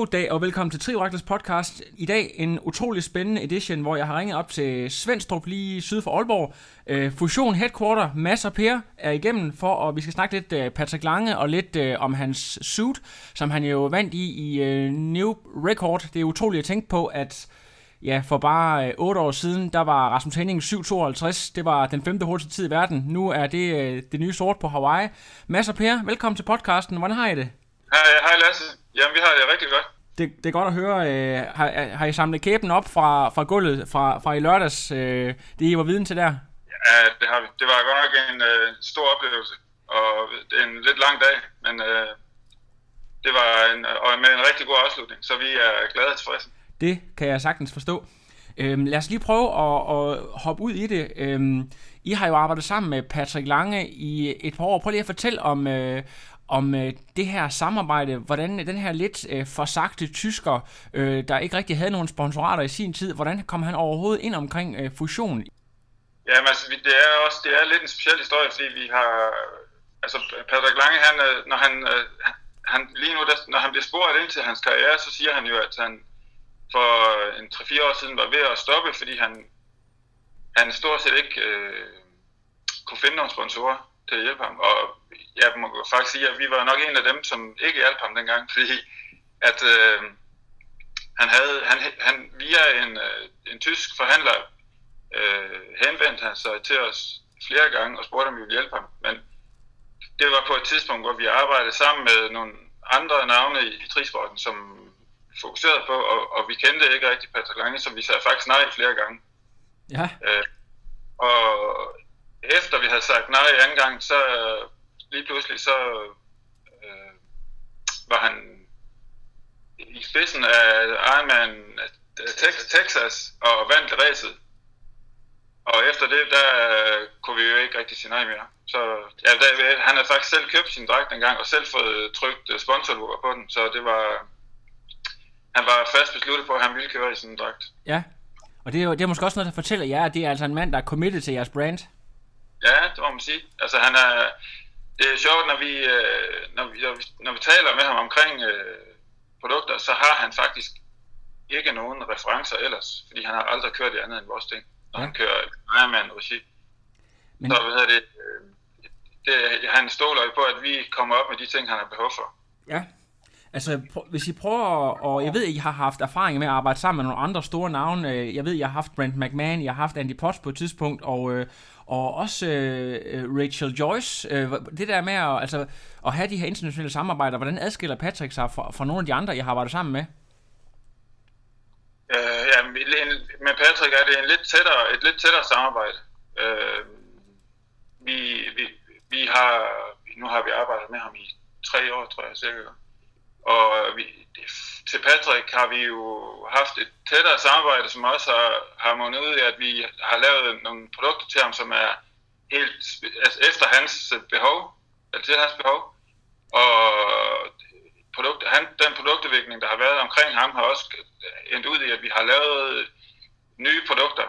God dag og velkommen til Trioraklets podcast. I dag en utrolig spændende edition, hvor jeg har ringet op til Svendstrup lige syd for Aalborg. Øh, fusion Headquarter, Mads og Per er igennem for, og vi skal snakke lidt øh, Patrick Lange og lidt øh, om hans suit, som han jo vandt i i New Record. Det er utroligt at tænke på, at ja, for bare øh, 8 år siden, der var Rasmus Henning 7.52. Det var den femte hurtigste tid i verden. Nu er det øh, det nye sort på Hawaii. Mads og Per, velkommen til podcasten. Hvordan har I det? Hej, hej Lasse. Jamen, vi har det rigtig godt. Det, det er godt at høre. Øh, har, har I samlet kæben op fra, fra gulvet fra, fra i lørdags? Øh, det I var viden til der? Ja, det har vi. Det var godt nok en øh, stor oplevelse. Og en lidt lang dag, men øh, det var en, og med en rigtig god afslutning, så vi er glade og tilfredse. Det kan jeg sagtens forstå. Øhm, lad os lige prøve at, at hoppe ud i det. Øhm, I har jo arbejdet sammen med Patrick Lange i et par år. Prøv lige at fortælle om, øh, om øh, det her samarbejde, hvordan øh, den her lidt øh, forsagte tysker, øh, der ikke rigtig havde nogen sponsorater i sin tid, hvordan kom han overhovedet ind omkring øh, fusion? Jamen altså, det er også det er lidt en speciel historie, fordi vi har, altså Patrick Lange, han, øh, når han, øh, han lige nu, der, når han bliver spurgt ind til hans karriere, så siger han jo, at han for en 3-4 år siden var ved at stoppe, fordi han, han stort set ikke øh, kunne finde nogle sponsorer til at hjælpe ham. Og jeg må faktisk sige, at vi var nok en af dem, som ikke hjalp ham dengang, fordi at øh, han havde, han, han via en, øh, en tysk forhandler øh, henvendte han sig til os flere gange og spurgte, om vi ville hjælpe ham. Men det var på et tidspunkt, hvor vi arbejdede sammen med nogle andre navne i, i trisporten, som fokuserede på, og, og vi kendte ikke rigtig Patrick Lange, så vi sagde faktisk nej flere gange. Ja, Øh, og efter vi havde sagt nej anden gang, så øh, lige pludselig så øh, var han i spidsen af Ironman øh, Texas og vandt ræset. Og efter det, der øh, kunne vi jo ikke rigtig sige nej mere. Så ja, der, øh, han havde faktisk selv købt sin dragt en gang, og selv fået trykt øh, sponsorlogo på den, så det var... Han var fast besluttet på, at han ville køre i sin dragt. ja. Og det er, jo, det er måske også noget, der fortæller jer, at det er altså en mand, der er committed til jeres brand. Ja, det må man sige. Altså han er, det er sjovt, når vi, øh, når vi, når vi, når vi taler med ham omkring øh, produkter, så har han faktisk ikke nogen referencer ellers, fordi han har aldrig kørt i andet end vores ting, når Ja. han kører Ironman regi. Men-. Så hvad hedder det, øh, det, han stoler jo på, at vi kommer op med de ting, han har behov for. Ja. Altså, hvis I prøver, at- og jeg ved, at I har haft erfaring med at arbejde sammen med nogle andre store navne. Jeg ved, I har haft Brent McMahon, I har haft Andy Potts på et tidspunkt, og, øh, og også øh, øh, Rachel Joyce. Øh, Det der med at, altså, at have de her internationale samarbejder, hvordan adskiller Patrick sig fra, fra nogle af de andre, I har arbejdet sammen med? Øh, ja, med- Patrick er det en lidt tættere, et lidt tættere samarbejde. Øh, vi, vi, vi har, nu har vi arbejdet med ham i tre år, tror jeg cirka. Og vi, til Patrick har vi jo haft et tættere samarbejde, som også har, har mundet ud i, at vi har lavet nogle produkter til ham, som er helt altså efter hans behov, eller til hans behov. Og produkt, han, den produktudvikling, der har været omkring ham, har også endt ud i, at vi har lavet nye produkter,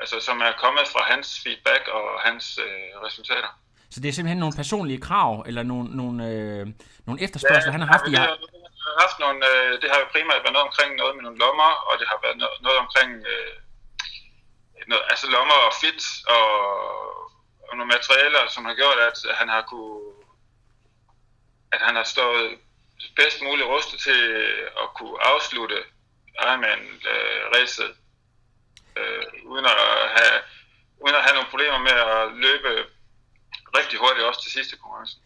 altså som er kommet fra hans feedback og hans øh, resultater. Så det er simpelthen nogle personlige krav, eller nogle, nogle, øh, nogle efterspørgsler, han har haft. I vi har, har haft nogle, øh, det har jo primært været noget omkring noget med nogle lommer, og det har været noget, noget omkring øh, noget, altså lommer og fit og, og nogle materialer, som har gjort, at han har kunne at han har stået bedst muligt rustet til at kunne afslutte Ironman-ræset, øh, øh, uden, at have, uden at have nogle problemer med at løbe rigtig hurtigt også til sidste konkurrence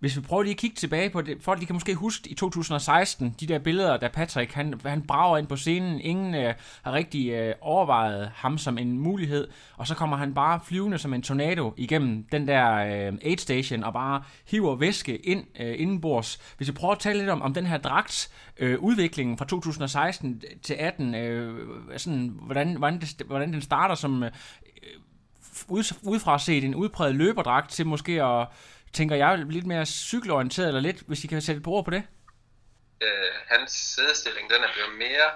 hvis vi prøver lige at kigge tilbage på det, folk de kan måske huske i 2016, de der billeder, da Patrick han, han brager ind på scenen, ingen øh, har rigtig øh, overvejet ham som en mulighed, og så kommer han bare flyvende som en tornado igennem den der øh, aid station, og bare hiver væske ind øh, indenbords. Hvis vi prøver at tale lidt om, om den her dragts øh, udviklingen fra 2016 til 18, øh, sådan, hvordan, hvordan, det, hvordan den starter som øh, ud, udefra set en udpræget løberdragt til måske at tænker jeg, lidt mere cykelorienteret, eller lidt, hvis I kan sætte et ord på det? Øh, hans sædestilling, den er blevet mere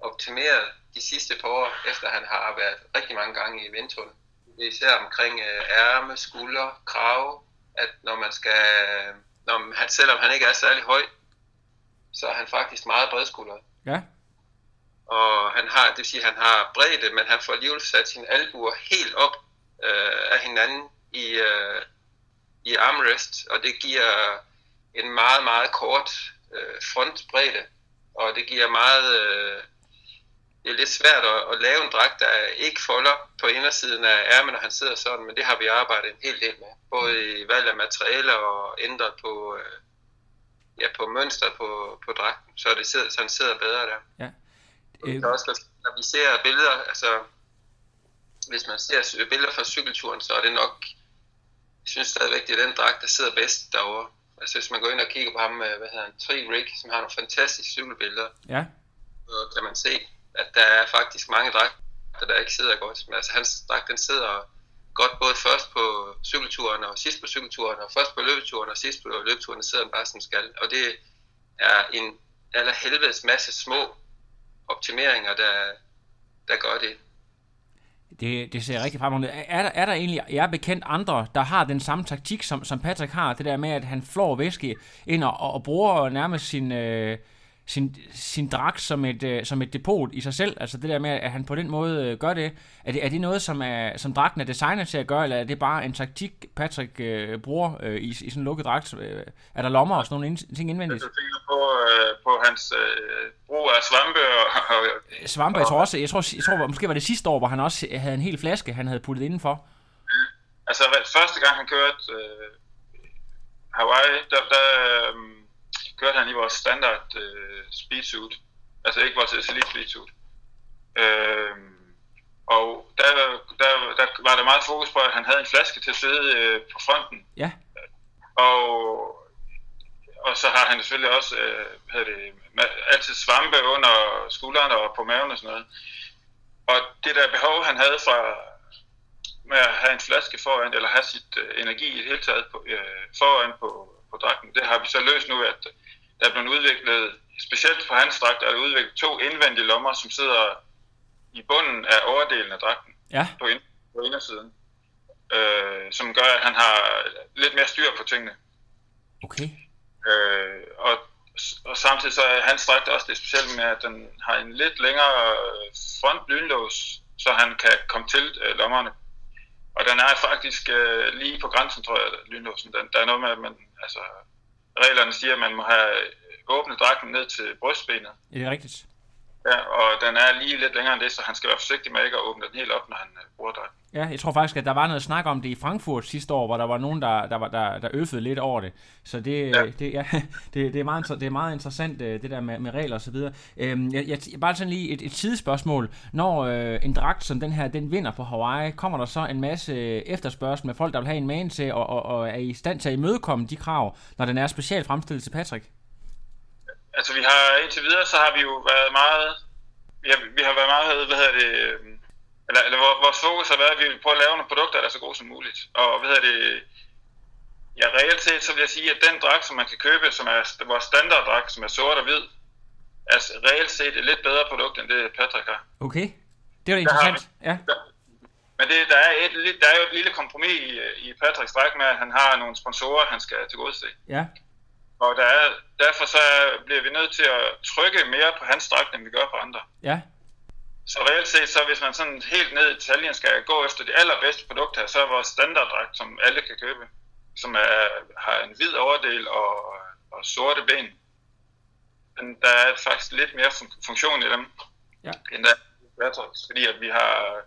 optimeret de sidste par år, efter han har været rigtig mange gange i vindtunnel. Især omkring øh, ærme, skulder, krave, at når man skal, når han, selvom han ikke er særlig høj, så er han faktisk meget bredskuldret. Ja. Og han har, det vil sige, at han har bredde, men han får alligevel sat sine albuer helt op øh, af hinanden i, øh, i armrest, og det giver en meget, meget kort øh, frontbredde, og det giver meget... Øh, det er lidt svært at, at lave en dragt, der ikke folder på indersiden af ærmen, når han sidder sådan, men det har vi arbejdet en hel del med. Både i valg af materialer og ændret på, øh, ja, på mønster på, på dragten, så, det sidder, så han sidder bedre der. Ja. Øh. Også, når vi ser billeder, altså hvis man ser billeder fra cykelturen, så er det nok synes stadigvæk, det er den dragt, der sidder bedst derovre. Altså hvis man går ind og kigger på ham, med, hvad hedder han, Tri Rick, som har nogle fantastiske cykelbilleder, ja. så kan man se, at der er faktisk mange dragter, der ikke sidder godt. Men altså hans dragt, den sidder godt både først på cykelturen og sidst på cykelturen, og først på løbeturen og sidst på løbeturen, sidder den bare som skal. Og det er en aller helvedes masse små optimeringer, der, der gør det. Det, det ser rigtig fremragende Er der, er der egentlig, jeg er bekendt andre, der har den samme taktik, som, som Patrick har, det der med, at han flår væske ind og, og bruger nærmest sin, øh, sin, sin dragt som et, øh, som et depot i sig selv. Altså det der med, at han på den måde øh, gør det. Er det, er det noget, som, er, som dragten er designet til at gøre, eller er det bare en taktik, Patrick øh, bruger øh, i, i sådan en lukket dragt? Øh, er der lommer og sådan nogle ind, ting indvendigt? Jeg tænker på, øh, på hans øh, brug af svampe. Og, og, svampe, jeg tror også, jeg tror, jeg tror, måske var det sidste år, hvor han også havde en hel flaske, han havde puttet indenfor. Altså første gang han kørte øh, Hawaii, der, der øh, kørte han i vores standard øh, speedsuit, altså ikke vores elite speedsuit. Øh, og der, der, der var der meget fokus på, at han havde en flaske til at sidde øh, på fronten. Ja. Og, og så har han selvfølgelig også øh, hvad det, altid svampe under skuldrene og på maven og sådan noget. Og det der behov, han havde fra, med at have en flaske foran, eller have sit øh, energi i det hele taget på, øh, foran på, på dragten, det har vi så løst nu, at der er blevet udviklet, specielt på hans dragt, er der udviklet to indvendige lommer, som sidder i bunden af overdelen af dragten. Ja. På, ind, på indersiden. Øh, som gør, at han har lidt mere styr på tingene. Okay. Øh, og, og samtidig så er hans dragt også det specielle med, at den har en lidt længere front lynlås, så han kan komme til øh, lommerne. Og den er faktisk øh, lige på grænsen, tror jeg, lynlåsen. Den, der er noget med, at man, altså, reglerne siger, at man må have åbnet dragten ned til brystbenet. Ja, det er rigtigt. Ja, og den er lige lidt længere end det, så han skal være forsigtig med ikke at åbne den helt op, når han uh, bruger dragten. Ja, jeg tror faktisk, at der var noget snak om det i Frankfurt sidste år, hvor der var nogen, der, der, var, der, der øffede lidt over det. Så det, ja. det, ja, det, det, er, meget, det er meget interessant, øh, det der med, med regler og så videre. Øhm, jeg, jeg, bare sådan lige et, et sidespørgsmål. Når øh, en dragt som den her, den vinder på Hawaii, kommer der så en masse efterspørgsel med folk, der vil have en man til, og, og, og er i stand til at imødekomme de krav, når den er specielt fremstillet til Patrick? Altså vi har indtil videre, så har vi jo været meget, vi har, vi har været meget, hvad hedder det, øhm, eller, eller vores fokus har været, at vi vil prøve at lave nogle produkter, der er så gode som muligt. Og hvad hedder det, ja reelt set, så vil jeg sige, at den dragt, som man kan købe, som er vores standarddragt, som er sort og hvid, er reelt set et lidt bedre produkt, end det Patrick har. Okay, det er da interessant, ja. Men det, der, er et, der er jo et lille kompromis i, i Patricks dragt med, at han har nogle sponsorer, han skal tilgodese. Ja. Og der er, derfor så bliver vi nødt til at trykke mere på hans dragt, end vi gør på andre. Ja. Så reelt set, så hvis man sådan helt ned i detaljen skal gå efter de allerbedste produkter, så er vores standarddragt, som alle kan købe, som er, har en hvid overdel og, og sorte ben. Men der er faktisk lidt mere funktion i dem, ja. end der er fordi at vi har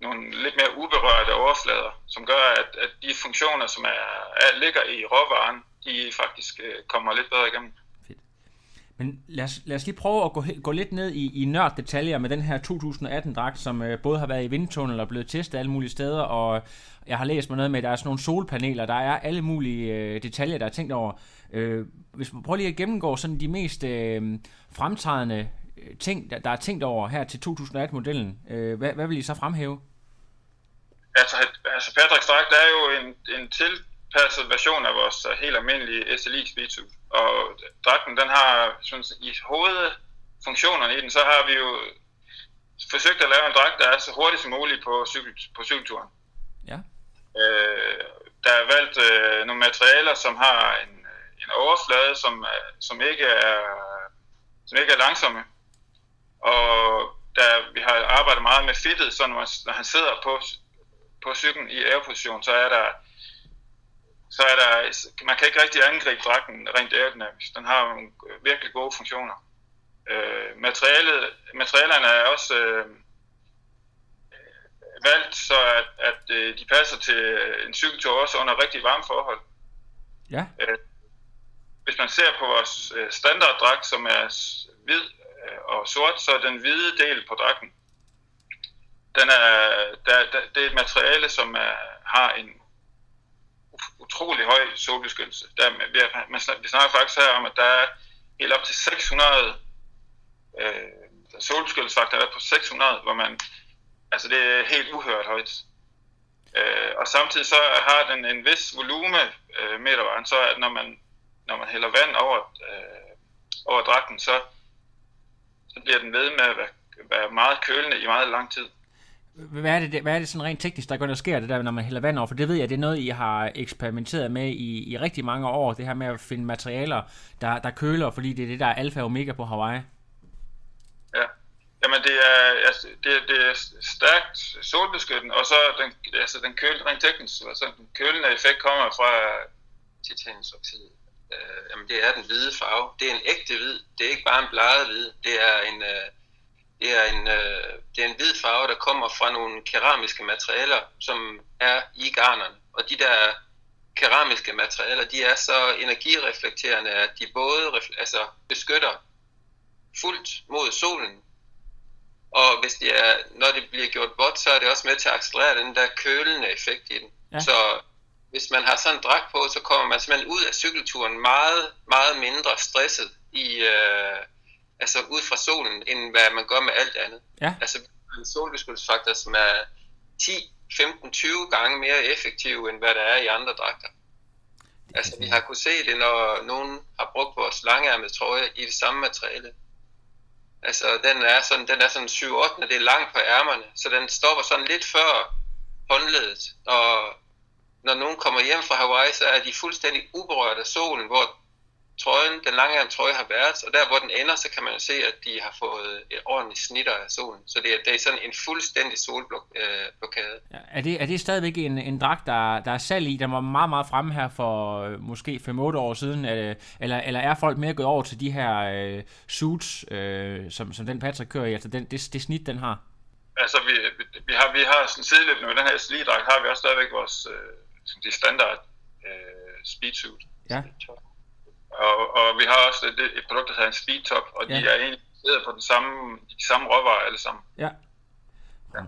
nogle lidt mere uberørte overflader, som gør, at, at de funktioner, som er, er, ligger i råvaren, de faktisk øh, kommer lidt bedre igennem. Men lad os, lad os lige prøve at gå, gå lidt ned i, i nørd detaljer med den her 2018-dragt, som øh, både har været i vindtunnel og blevet testet alle mulige steder, og jeg har læst mig noget med, at der er sådan nogle solpaneler, der er alle mulige øh, detaljer, der er tænkt over. Øh, hvis man prøver lige at gennemgå sådan de mest øh, fremtrædende øh, ting, der, der er tænkt over her til 2018-modellen, øh, hvad, hvad vil I så fremhæve? Altså, altså Patrick dragt er jo en, en til, tilpasset version af vores helt almindelige SLI speedsuit og dragten, den har synes, i hovedfunktionerne i den, så har vi jo forsøgt at lave en dragt, der er så hurtigt som muligt på, cykel, på cykelturen. Ja. Øh, der er valgt øh, nogle materialer, som har en, en overflade, som, som, ikke er, som ikke er langsomme. Og der, vi har arbejdet meget med fittet, så når, man, når han sidder på, på cyklen i airposition, så er der så er der, man kan ikke rigtig angribe dragten rent aerodynamisk. Den har nogle virkelig gode funktioner. Øh, materialet, materialerne er også øh, valgt, så at, at øh, de passer til en cykeltur også under rigtig varme forhold. Ja. Øh, hvis man ser på vores øh, standarddragt, som er hvid øh, og sort, så er den hvide del på dragten, den er, der, der, det er et materiale, som er, har en utrolig høj solbeskyttelse. Der, vi, man, vi snakker faktisk her om, at der er helt op til 600 øh, solbeskyttelsesfaktorer på 600, hvor man, altså det er helt uhørt højt. Øh, og samtidig så har den en vis volume øh, metervaren, så at når man, når man hælder vand over, øh, over dragten, så, så bliver den ved med at være, være meget kølende i meget lang tid. Hvad er, det, hvad er det sådan rent teknisk, der går der sker det der, når man hælder vand over? For det ved jeg, det er noget, I har eksperimenteret med i, i rigtig mange år, det her med at finde materialer, der, der køler, fordi det er det, der er alfa og omega på Hawaii. Ja, jamen det er, altså, det, det er stærkt solbeskyttende, og så den, altså den køl, rent teknisk, altså den kølende effekt kommer fra titanoxid. Øh, jamen det er den hvide farve. Det er en ægte hvid. Det er ikke bare en bladet hvid. Det er en, øh, det er en, øh, det er en hvid farve, der kommer fra nogle keramiske materialer, som er i garnerne. Og de der keramiske materialer, de er så energireflekterende, at de både altså, beskytter fuldt mod solen, og hvis de er, når det bliver gjort vådt, så er det også med til at accelerere den der kølende effekt i den. Ja. Så hvis man har sådan en dragt på, så kommer man simpelthen ud af cykelturen meget, meget mindre stresset i, øh, altså ud fra solen, end hvad man gør med alt andet. Ja. Altså en solbeskyttelsesfaktor, som er 10, 15, 20 gange mere effektiv, end hvad der er i andre dragter. Altså vi har kunne se det, når nogen har brugt vores langærmede trøje i det samme materiale. Altså den er sådan, den er sådan 7-8 det er langt på ærmerne, så den stopper sådan lidt før håndledet. Og når nogen kommer hjem fra Hawaii, så er de fuldstændig uberørt af solen, hvor trøjen, den lange trøje har været, og der hvor den ender, så kan man se, at de har fået et ordentligt snitter af solen. Så det er, det er sådan en fuldstændig solblokade. Ja, er, det, er det stadigvæk en, en dragt, der, der er salg i? Der var meget, meget fremme her for øh, måske 5-8 år siden. Er, eller, eller er folk mere gået over til de her øh, suits, øh, som, som den Patrick kører i? Altså den, det, det snit, den har? Altså vi, vi har, vi har sådan sideløbende med den her SLI-dragt, har vi også stadigvæk vores øh, de standard øh, speedsuit. Ja. Og, og vi har også et, et produkt, der hedder en Speed Top, og ja. de er egentlig på den samme, de samme råvarer alle sammen. Ja. ja.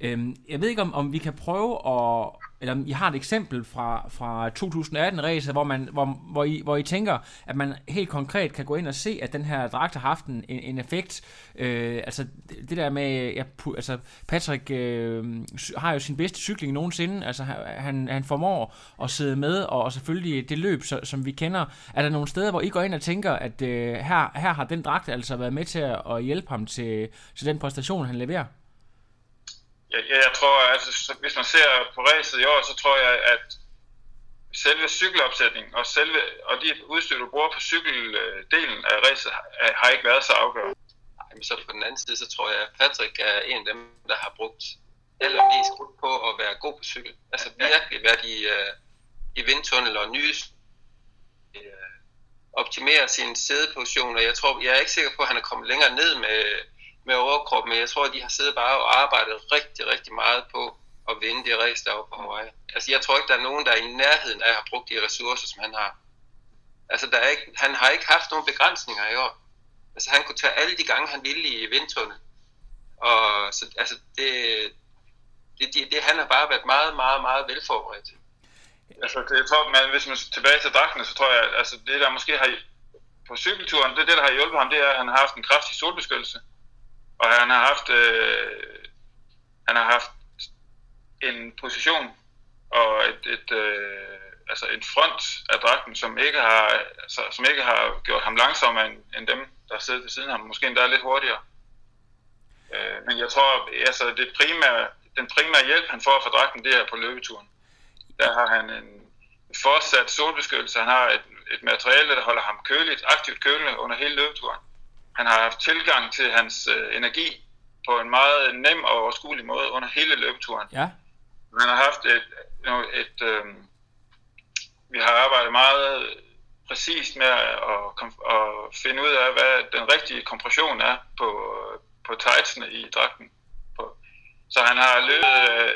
Øhm, jeg ved ikke, om, om vi kan prøve at eller I har et eksempel fra, fra 2018-ræset, hvor, man, hvor, hvor, I, hvor I tænker, at man helt konkret kan gå ind og se, at den her dragt har haft en, en effekt. Øh, altså det der med, ja, altså Patrick øh, har jo sin bedste cykling nogensinde, altså han, han formår at sidde med, og, og selvfølgelig det løb, så, som vi kender. Er der nogle steder, hvor I går ind og tænker, at øh, her, her har den dragt altså været med til at, at hjælpe ham til, til den præstation, han leverer? Ja, jeg tror, at altså, hvis man ser på racet i år, så tror jeg, at selve cykelopsætningen og, selve, og de udstyr, du bruger på cykeldelen af racet, har ikke været så afgørende. Nej, men så på den anden side, så tror jeg, at Patrick er en af dem, der har brugt allermest krudt på at være god på cykel. Altså virkelig været i, uh, i vindtunnel og nye uh, optimere sin sædeposition, og jeg tror, jeg er ikke sikker på, at han er kommet længere ned med, med overkrop, men jeg tror, at de har siddet bare og arbejdet rigtig, rigtig meget på at vinde det race deroppe på Hawaii. Altså, jeg tror ikke, der er nogen, der er i nærheden af at have brugt de ressourcer, som han har. Altså, der er ikke, han har ikke haft nogen begrænsninger i år. Altså, han kunne tage alle de gange, han ville i vindtunnel. Og så, altså, det, det, det, det, han har bare været meget, meget, meget velforberedt. Altså, det, jeg tror, man, hvis man tilbage til dragtene, så tror jeg, altså, det der måske har på cykelturen, det, det der har hjulpet ham, det er, at han har haft en kraftig solbeskyttelse. Og han har haft, øh, han har haft en position og et, et, øh, altså en front af dragten, som ikke har, altså, som ikke har gjort ham langsommere end, end dem, der sidder ved siden af ham. Måske endda lidt hurtigere. Øh, men jeg tror, altså det primære, den primære hjælp, han får fra dragten, det er på løbeturen. Der har han en fortsat solbeskyttelse. Han har et, et materiale, der holder ham køligt, aktivt kølende under hele løbeturen. Han har haft tilgang til hans øh, energi på en meget nem og overskuelig måde under hele løbeturen. Ja. Han har haft et, et, et øh, vi har arbejdet meget præcist med at, at, finde ud af, hvad den rigtige kompression er på, på tightsene i dragten. Så han har løbet øh,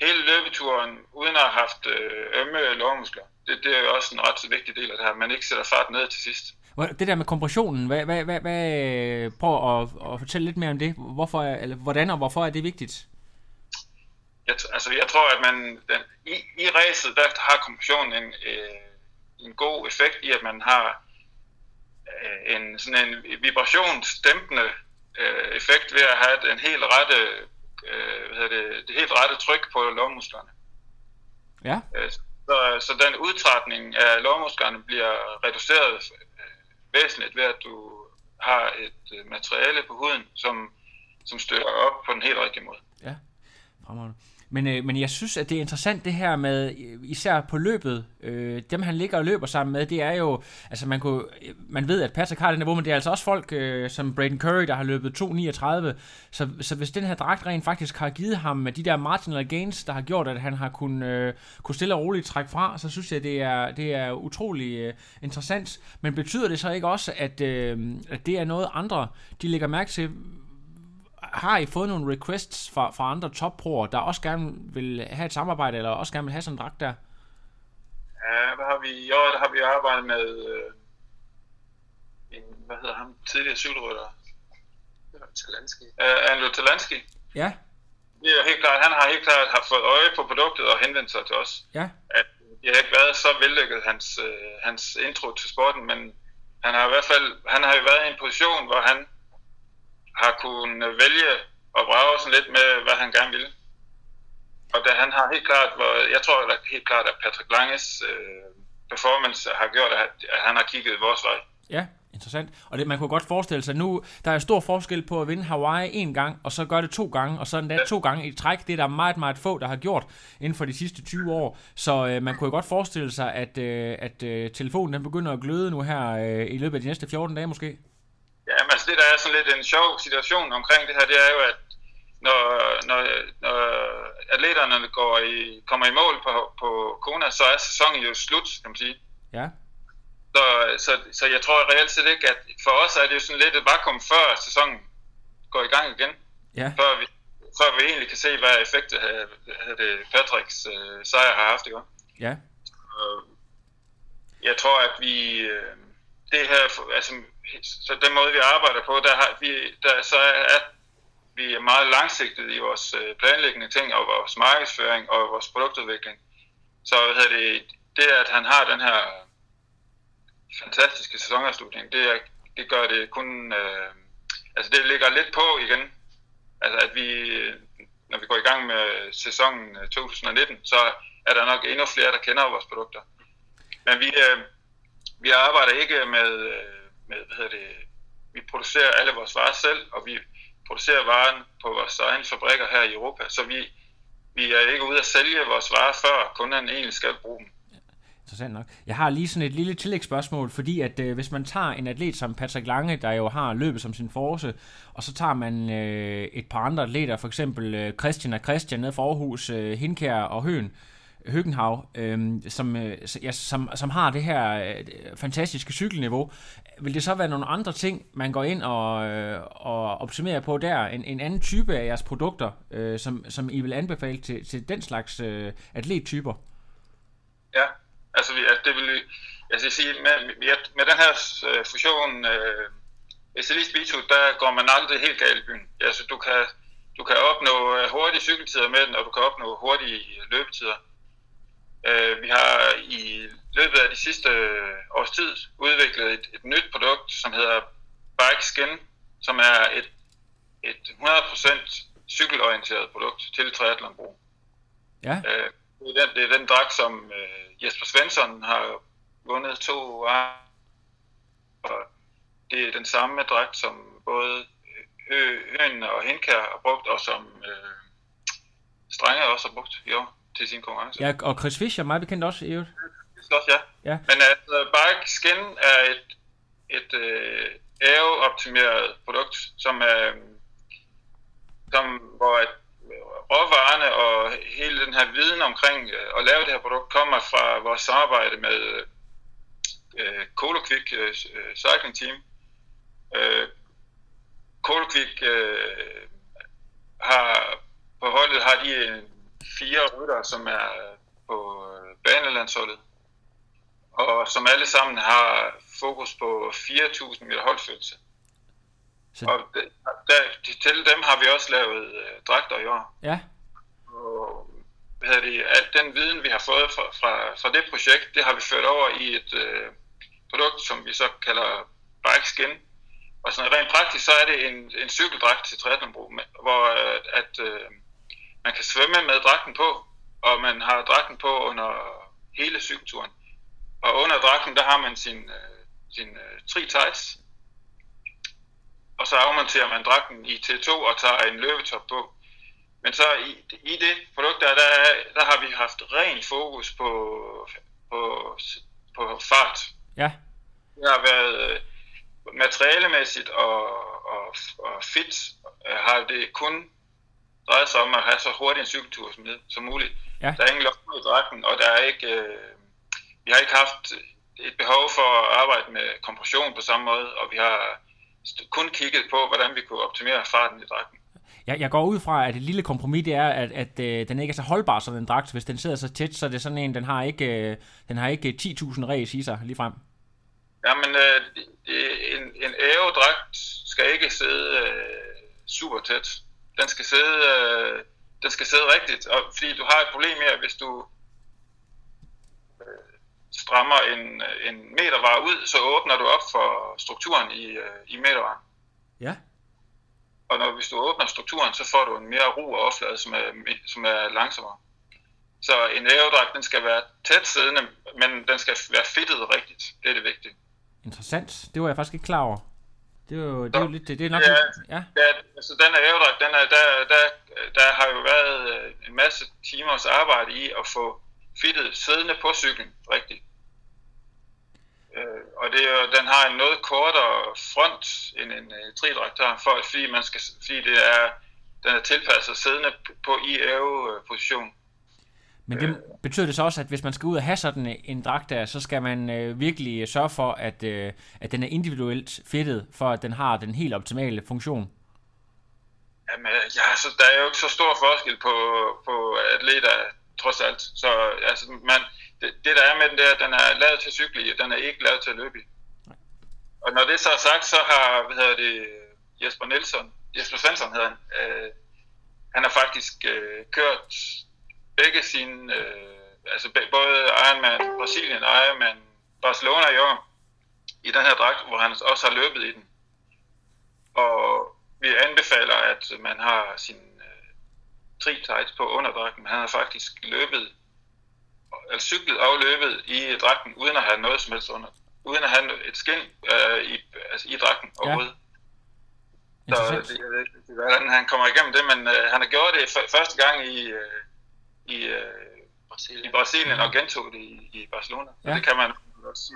hele løbeturen uden at have haft øh, ømme lårmuskler. Det, det er jo også en ret vigtig del af det her, man ikke sætter fart ned til sidst. Det der med kompressionen, hvad, hvad, hvad, hvad, prøv at, at fortælle lidt mere om det. Hvorfor, eller hvordan og hvorfor er det vigtigt? Jeg, altså, jeg tror, at man den, i, i racet, der har kompressionen en, øh, en god effekt i, at man har øh, en, sådan en vibrationsdæmpende øh, effekt ved at have en helt rette, øh, hvad det, det helt rette tryk på lårmusklerne. Ja. Øh, så, så den udtrætning af lårmusklerne bliver reduceret væsentligt ved, at du har et øh, materiale på huden, som, som støtter op på den helt rigtige måde. Ja, fremragende. Men, øh, men jeg synes, at det er interessant det her med, øh, især på løbet, øh, dem han ligger og løber sammen med, det er jo, altså man, kunne, øh, man ved, at Patrick har den niveau, men det er altså også folk øh, som Braden Curry, der har løbet 2.39, så, så hvis den her dragt rent faktisk har givet ham øh, de der marginal gains, der har gjort, at han har kunnet, øh, kunne stille og roligt trække fra, så synes jeg, det er, det er utrolig øh, interessant. Men betyder det så ikke også, at, øh, at det er noget andre, de lægger mærke til, har I fået nogle requests fra, fra andre topproer, der også gerne vil have et samarbejde, eller også gerne vil have sådan en dragt der? Ja, hvad har vi? Jo, der har vi arbejdet med øh, en, hvad hedder han, tidligere cykelrytter? Talansky. Uh, Andrew Talansky. Ja. Det er helt klart, han har helt klart haft fået øje på produktet og henvendt sig til os. Ja. At det har ikke været så vellykket, hans, øh, hans intro til sporten, men han har i hvert fald, han har jo været i en position, hvor han har kunnet vælge og brage sådan lidt med, hvad han gerne vil. Og da han har helt klart, hvor jeg tror at helt klart, at Patrick Langes øh, performance har gjort, at, at han har kigget vores vej. Ja, interessant. Og det, man kunne godt forestille sig, nu der er stor forskel på at vinde Hawaii en gang, og så gøre det to gange, og så endda to gange i træk. Det er der meget, meget få, der har gjort inden for de sidste 20 år. Så øh, man kunne godt forestille sig, at, øh, at øh, telefonen den begynder at gløde nu her øh, i løbet af de næste 14 dage måske. Ja, men altså det der er sådan lidt en sjov situation omkring det her, det er jo, at når, når, når atleterne går i, kommer i mål på, på Kona, så er sæsonen jo slut, kan man sige. Ja. Så, så, så jeg tror reelt set ikke, at for os er det jo sådan lidt et vakuum, før sæsonen går i gang igen. Ja. Før vi, før vi egentlig kan se, hvad effektet af, af det Patricks øh, sejr har haft, ikke? Ja. Og jeg tror, at vi... Øh, det her, altså, så den måde, vi arbejder på, der, har vi, der så er vi er meget langsigtet i vores øh, planlæggende ting, og vores markedsføring og vores produktudvikling. Så hvad det, det, at han har den her fantastiske sæsonafslutning, det, er, det gør det kun... Øh, altså det ligger lidt på igen. Altså at vi, når vi går i gang med sæsonen øh, 2019, så er der nok endnu flere, der kender vores produkter. Men vi, øh, vi arbejder ikke med, øh, med hvad hedder det, vi producerer alle vores varer selv, og vi producerer varen på vores egne fabrikker her i Europa, så vi, vi er ikke ude at sælge vores varer, før kunden egentlig skal bruge dem. Interessant nok. Jeg har lige sådan et lille tillægsspørgsmål, fordi at øh, hvis man tager en atlet som Patrick Lange, der jo har løbet som sin force, og så tager man øh, et par andre atleter, for eksempel øh, Christian og Christian nede fra Aarhus, øh, Hinkær og Høen, Høgenhav, øh, som, øh, ja, som, som har det her øh, fantastiske cykelniveau. Vil det så være nogle andre ting, man går ind og, øh, og optimerer på der? En, en anden type af jeres produkter, øh, som, som I vil anbefale til, til den slags øh, atlettyper? Ja, altså det vil jeg skal sige, med, med den her øh, fusion øh, SLI Speedtooth, der går man aldrig helt galt i byen. Altså, du kan, du kan opnå øh, hurtige cykeltider med den, og du kan opnå hurtige løbetider. Øh, vi har i løbet af de sidste års tid udviklet et, et nyt produkt, som hedder Bike Skin, som er et, et 100% cykelorienteret produkt til triathlonbrug. Ja. Øh, det, er den, det er den dragt, som øh, Jesper Svensson har vundet to år. Og det er den samme dragt, som både Høen og Henkær har brugt, og som øh, Strenge også har brugt i år til sin konkurrence. Ja, og Chris Fischer, mig bekendt også i øvrigt. Også, ja. ja. Men altså, Bike Skin er et, et øh, aero-optimeret produkt, som er, som, hvor at råvarerne og hele den her viden omkring øh, at lave det her produkt kommer fra vores samarbejde med øh, Colokvik øh, øh, Cycling Team. Øh, Colokvik øh, har på holdet har de fire rytter, som er på øh, banelandsholdet, og som alle sammen har fokus på 4.000 meter holdfølelse. Så... Og der, til dem har vi også lavet øh, dragter i år. Ja. Og hvad hedder det, al den viden, vi har fået fra, fra, fra det projekt, det har vi ført over i et øh, produkt, som vi så kalder Bike Skin. Og sådan rent praktisk, så er det en, en cykeldragt til triathlonbrug, hvor øh, at, øh, man kan svømme med dragten på, og man har dragten på under hele cykelturen. Og under dragten, der har man sin, øh, sin øh, tri tights, og så afmonterer man dragten i T2 og tager en løbetop på. Men så i, i det produkt der, der, der har vi haft ren fokus på, på, på fart. Ja. Det har været øh, materialemæssigt og, og, og fit, har det kun drejet sig om at have så hurtig en cykeltur som, som muligt. Ja. Der er ingen lomme i dragten, og der er ikke, øh, vi har ikke haft et behov for at arbejde med kompression på samme måde, og vi har kun kigget på, hvordan vi kunne optimere farten i dragten. Jeg, jeg går ud fra, at et lille kompromis det er, at, at øh, den ikke er så holdbar som en dragt. Hvis den sidder så tæt, så er det sådan en, den har ikke, øh, den har ikke 10.000 ræs i sig lige frem. Jamen, øh, en, en ævedragt skal ikke sidde øh, super tæt. Den skal sidde, øh, den skal sidde rigtigt, og fordi du har et problem at hvis du øh, strammer en, en metervar ud, så åbner du op for strukturen i, øh, i metervaren. Ja. Og når, hvis du åbner strukturen, så får du en mere ro overflade, som er, som er langsommere. Så en ævedragt, den skal være tæt siddende, men den skal være fittet rigtigt. Det er det vigtige. Interessant. Det var jeg faktisk ikke klar over. Det er jo, det er jo lidt, det, det er nok ja, lidt, ja. ja. altså den her ævedragt, den er, der, der, der har jo været øh, en masse timers arbejde i at få fittet siddende på cyklen rigtigt. Øh, og det, den har en noget kortere front end en uh, tridragt har, for, fordi, man skal, fordi det er, den er tilpasset siddende på i position. Men det betyder det så også, at hvis man skal ud og have sådan en dragt der, så skal man øh, virkelig sørge for, at, øh, at den er individuelt fittet, for at den har den helt optimale funktion? Jamen, ja, altså, der er jo ikke så stor forskel på, på atleter, trods alt. Så altså, man, det, det, der er med den der, den er lavet til cykle i, den er ikke lavet til at løbe i. Og når det så er sagt, så har, hvad hedder det, Jesper Nielsen, Jesper Svensson hedder han, øh, han har faktisk øh, kørt begge sine, øh, altså både Ironman Brasilien og Ironman Barcelona i år, i den her dragt, hvor han også har løbet i den. Og vi anbefaler, at man har sin øh, tri tights på underdragten. Han har faktisk løbet, eller cyklet og løbet i dragten, uden at have noget som helst under. Uden at have et skin øh, i, altså i dragten overhovedet. Ja. Så det, jeg ved ikke, hvordan han kommer igennem det, men øh, han har gjort det første gang i, øh, i, øh, Brasilien. i Brasilien og gentog det i, i Barcelona. Ja. det kan man også.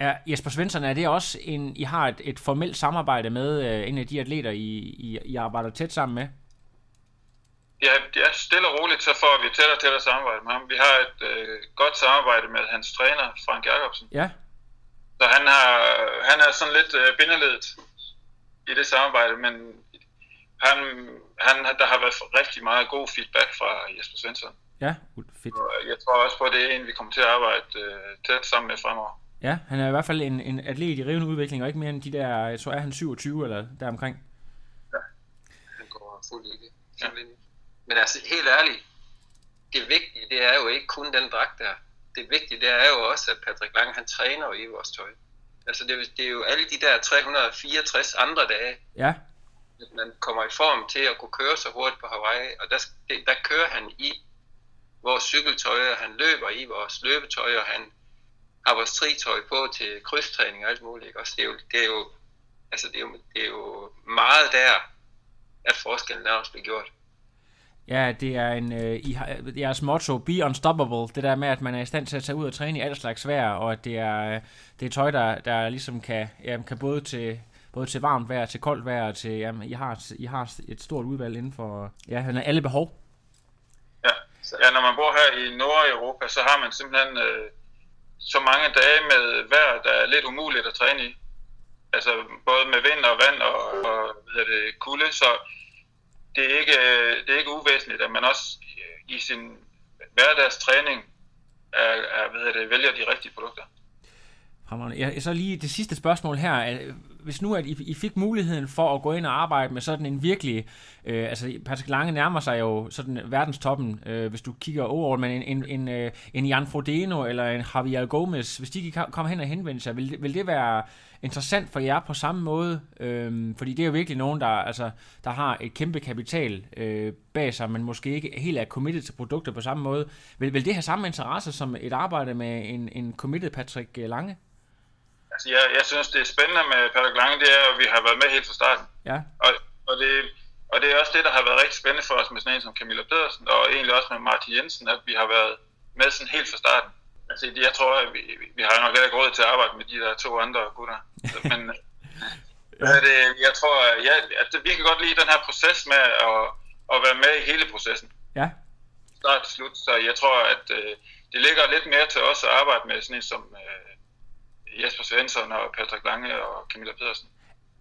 Ja, Jesper Svensson, er det også en, I har et, et formelt samarbejde med øh, en af de atleter, I, I, I arbejder tæt sammen med? det er stille og roligt, så får vi tættere og tættere samarbejde med ham. Vi har et øh, godt samarbejde med hans træner, Frank Jacobsen. Ja. Så han, har, han er sådan lidt øh, bindeledet i det samarbejde, men han, han, der har været rigtig meget god feedback fra Jesper Svensson. Ja, fedt. Og jeg tror også på, at det er en, vi kommer til at arbejde øh, tæt sammen med fremover. Ja, han er i hvert fald en, en atlet i rivende udvikling, og ikke mere end de der, jeg tror er han 27 eller deromkring. Han går fuldt i det. Ja. Men altså, helt ærligt, det vigtige, det er jo ikke kun den dragt der. Det vigtige, det er jo også, at Patrick Lang, han træner i vores tøj. Altså, det, er- det er jo alle de der 364 andre dage, Ja, at man kommer i form til at kunne køre så hurtigt på Hawaii, og der, der kører han i vores cykeltøj, og han løber i vores løbetøj, og han har vores tritøj på til krydstræning og alt muligt. Ikke? Også det, er jo, det, er jo, altså det, er jo, det er jo meget der, at forskellen er også blevet gjort. ja det er en, øh, I har, jeres motto, be unstoppable, det der med, at man er i stand til at tage ud og træne i alt slags vejr, og at det er, øh, det er tøj, der, der ligesom kan, ja, kan både til, både til varmt vejr, til koldt vejr, til, jamen, I har, I har et stort udvalg inden for ja, alle behov. Ja. ja, når man bor her i Nordeuropa, så har man simpelthen øh, så mange dage med vejr, der er lidt umuligt at træne i. Altså både med vind og vand og, og hvad det, kulde, så det er, ikke, øh, det er ikke uvæsentligt, at man også i sin hverdagstræning er, er, hvad det, vælger de rigtige produkter. Ja, så lige det sidste spørgsmål her. Hvis nu at I, I fik muligheden for at gå ind og arbejde med sådan en virkelig... Øh, altså Patrick Lange nærmer sig jo sådan verdenstoppen, øh, hvis du kigger overall, men en, en, en, øh, en Jan Frodeno eller en Javier Gomez, hvis de kan komme hen og henvende sig, vil, vil det være interessant for jer på samme måde? Øh, fordi det er jo virkelig nogen, der, altså, der har et kæmpe kapital øh, bag sig, men måske ikke helt er committed til produkter på samme måde. Vil, vil det have samme interesse som et arbejde med en, en committed Patrick Lange? Altså, jeg, jeg synes, det er spændende med Patrick Lange, det er, at vi har været med helt fra starten. Ja, Og, og, det, og det er også det, der har været rigtig spændende for os med sådan en som Camilla Pedersen, og egentlig også med Martin Jensen, at vi har været med sådan helt fra starten. Altså, jeg tror, at vi, vi har nok heller ikke råd til at arbejde med de der to andre gutter. Men ja. det, jeg tror, at, ja, at vi kan godt lide den her proces med at, at være med i hele processen. ja, Start til slut. Så jeg tror, at øh, det ligger lidt mere til os at arbejde med sådan en som øh, Jesper Svensson og Patrick Lange og Camilla Pedersen.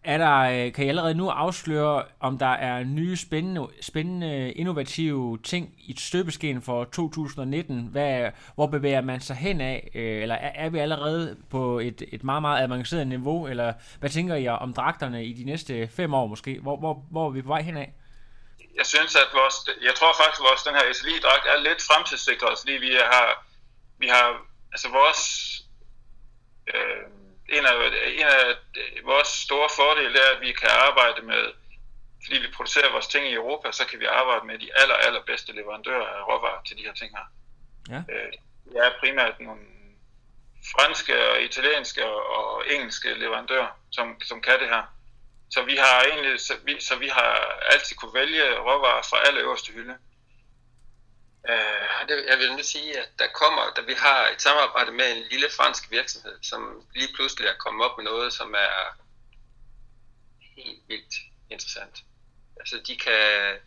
Er der, øh, kan I allerede nu afsløre, om der er nye spændende, spændende innovative ting i støbeskeen for 2019? Hvad, hvor bevæger man sig hen af? Øh, Eller er, er vi allerede på et, et meget, meget avanceret niveau? Eller hvad tænker I om dragterne i de næste fem år måske? Hvor, hvor, hvor er vi på vej hen af? jeg synes, at vores, jeg tror faktisk, at vores, den her SLI-dragt er lidt fremtidssikret, fordi vi har, vi har altså vores, øh, en, af, en af vores store fordele er, at vi kan arbejde med, fordi vi producerer vores ting i Europa, så kan vi arbejde med de aller, aller bedste leverandører af råvarer til de her ting her. Ja. Øh, det er primært nogle franske og italienske og engelske leverandører, som, som kan det her. Så vi har egentlig, så vi, så vi har altid kunne vælge råvarer fra alle øverste hylde. Ja, det, jeg vil nu sige, at der kommer, da vi har et samarbejde med en lille fransk virksomhed, som lige pludselig er kommet op med noget, som er helt vildt interessant. Altså, de kan,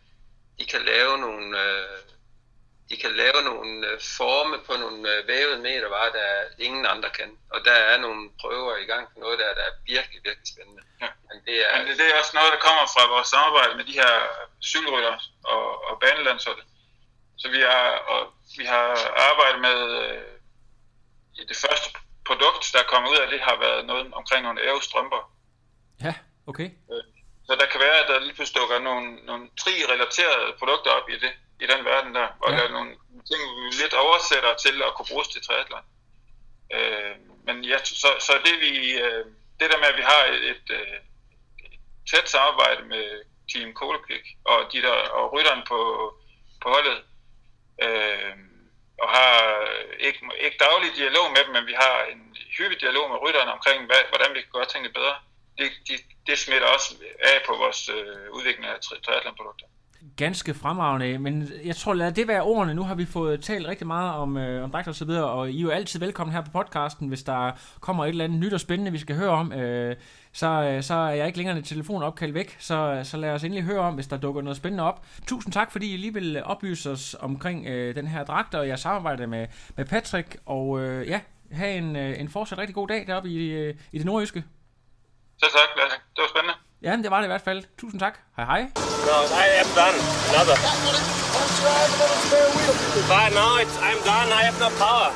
de kan lave nogle, øh, de kan lave nogle øh, forme på nogle øh, vævede metervarer, der ingen andre kan. Og der er nogle prøver i gang på noget der, der er virkelig, virkelig spændende. Ja. Men det er, Men det er også noget, der kommer fra vores samarbejde med de her cykelrytter og, og banelandsholdet. Så vi har, og vi har arbejdet med øh, det første produkt, der er kommet ud af det, har været noget omkring nogle aerostrømper. Ja, okay. Så der kan være, at der lige pludselig dukker nogle, nogle tri-relaterede produkter op i, det, i den verden der, og Ja. der er nogle ting, vi lidt oversætter til at kunne bruges til triathlon. Øh, men ja, så, så det vi, øh, det der med, at vi har et, et, øh, et tæt samarbejde med Team Koleklik og, de der, og rytteren på, på holdet, øh, og har øh, ikke, ikke daglig dialog med dem, men vi har en hyppig dialog med rytterne omkring, hvad, hvordan vi kan gøre tingene bedre. Det, de, det smitter også af på vores øh, udvikling af tri- triathlonprodukter. ganske fremragende, men jeg tror, lad det være ordene. Nu har vi fået talt rigtig meget om, øh, om dragt og så videre, og I er jo altid velkommen her på podcasten, hvis der kommer et eller andet nyt og spændende, vi skal høre om. Øh, så, øh, så er jeg ikke længere et telefonopkald væk, så, så lad os endelig høre om, hvis der dukker noget spændende op. Tusind tak, fordi I lige vil oplyse os omkring øh, den her dragt, og jeg samarbejder med, med Patrick, og øh, ja, have en, øh, en fortsat rigtig god dag deroppe i, øh, i det nordjyske. Så tak, Lasse. Det var spændende. Ja, det var det i hvert fald. Tusind tak. Hej hej. No, I am done. Another. But no, it's, I'm done. I have no power.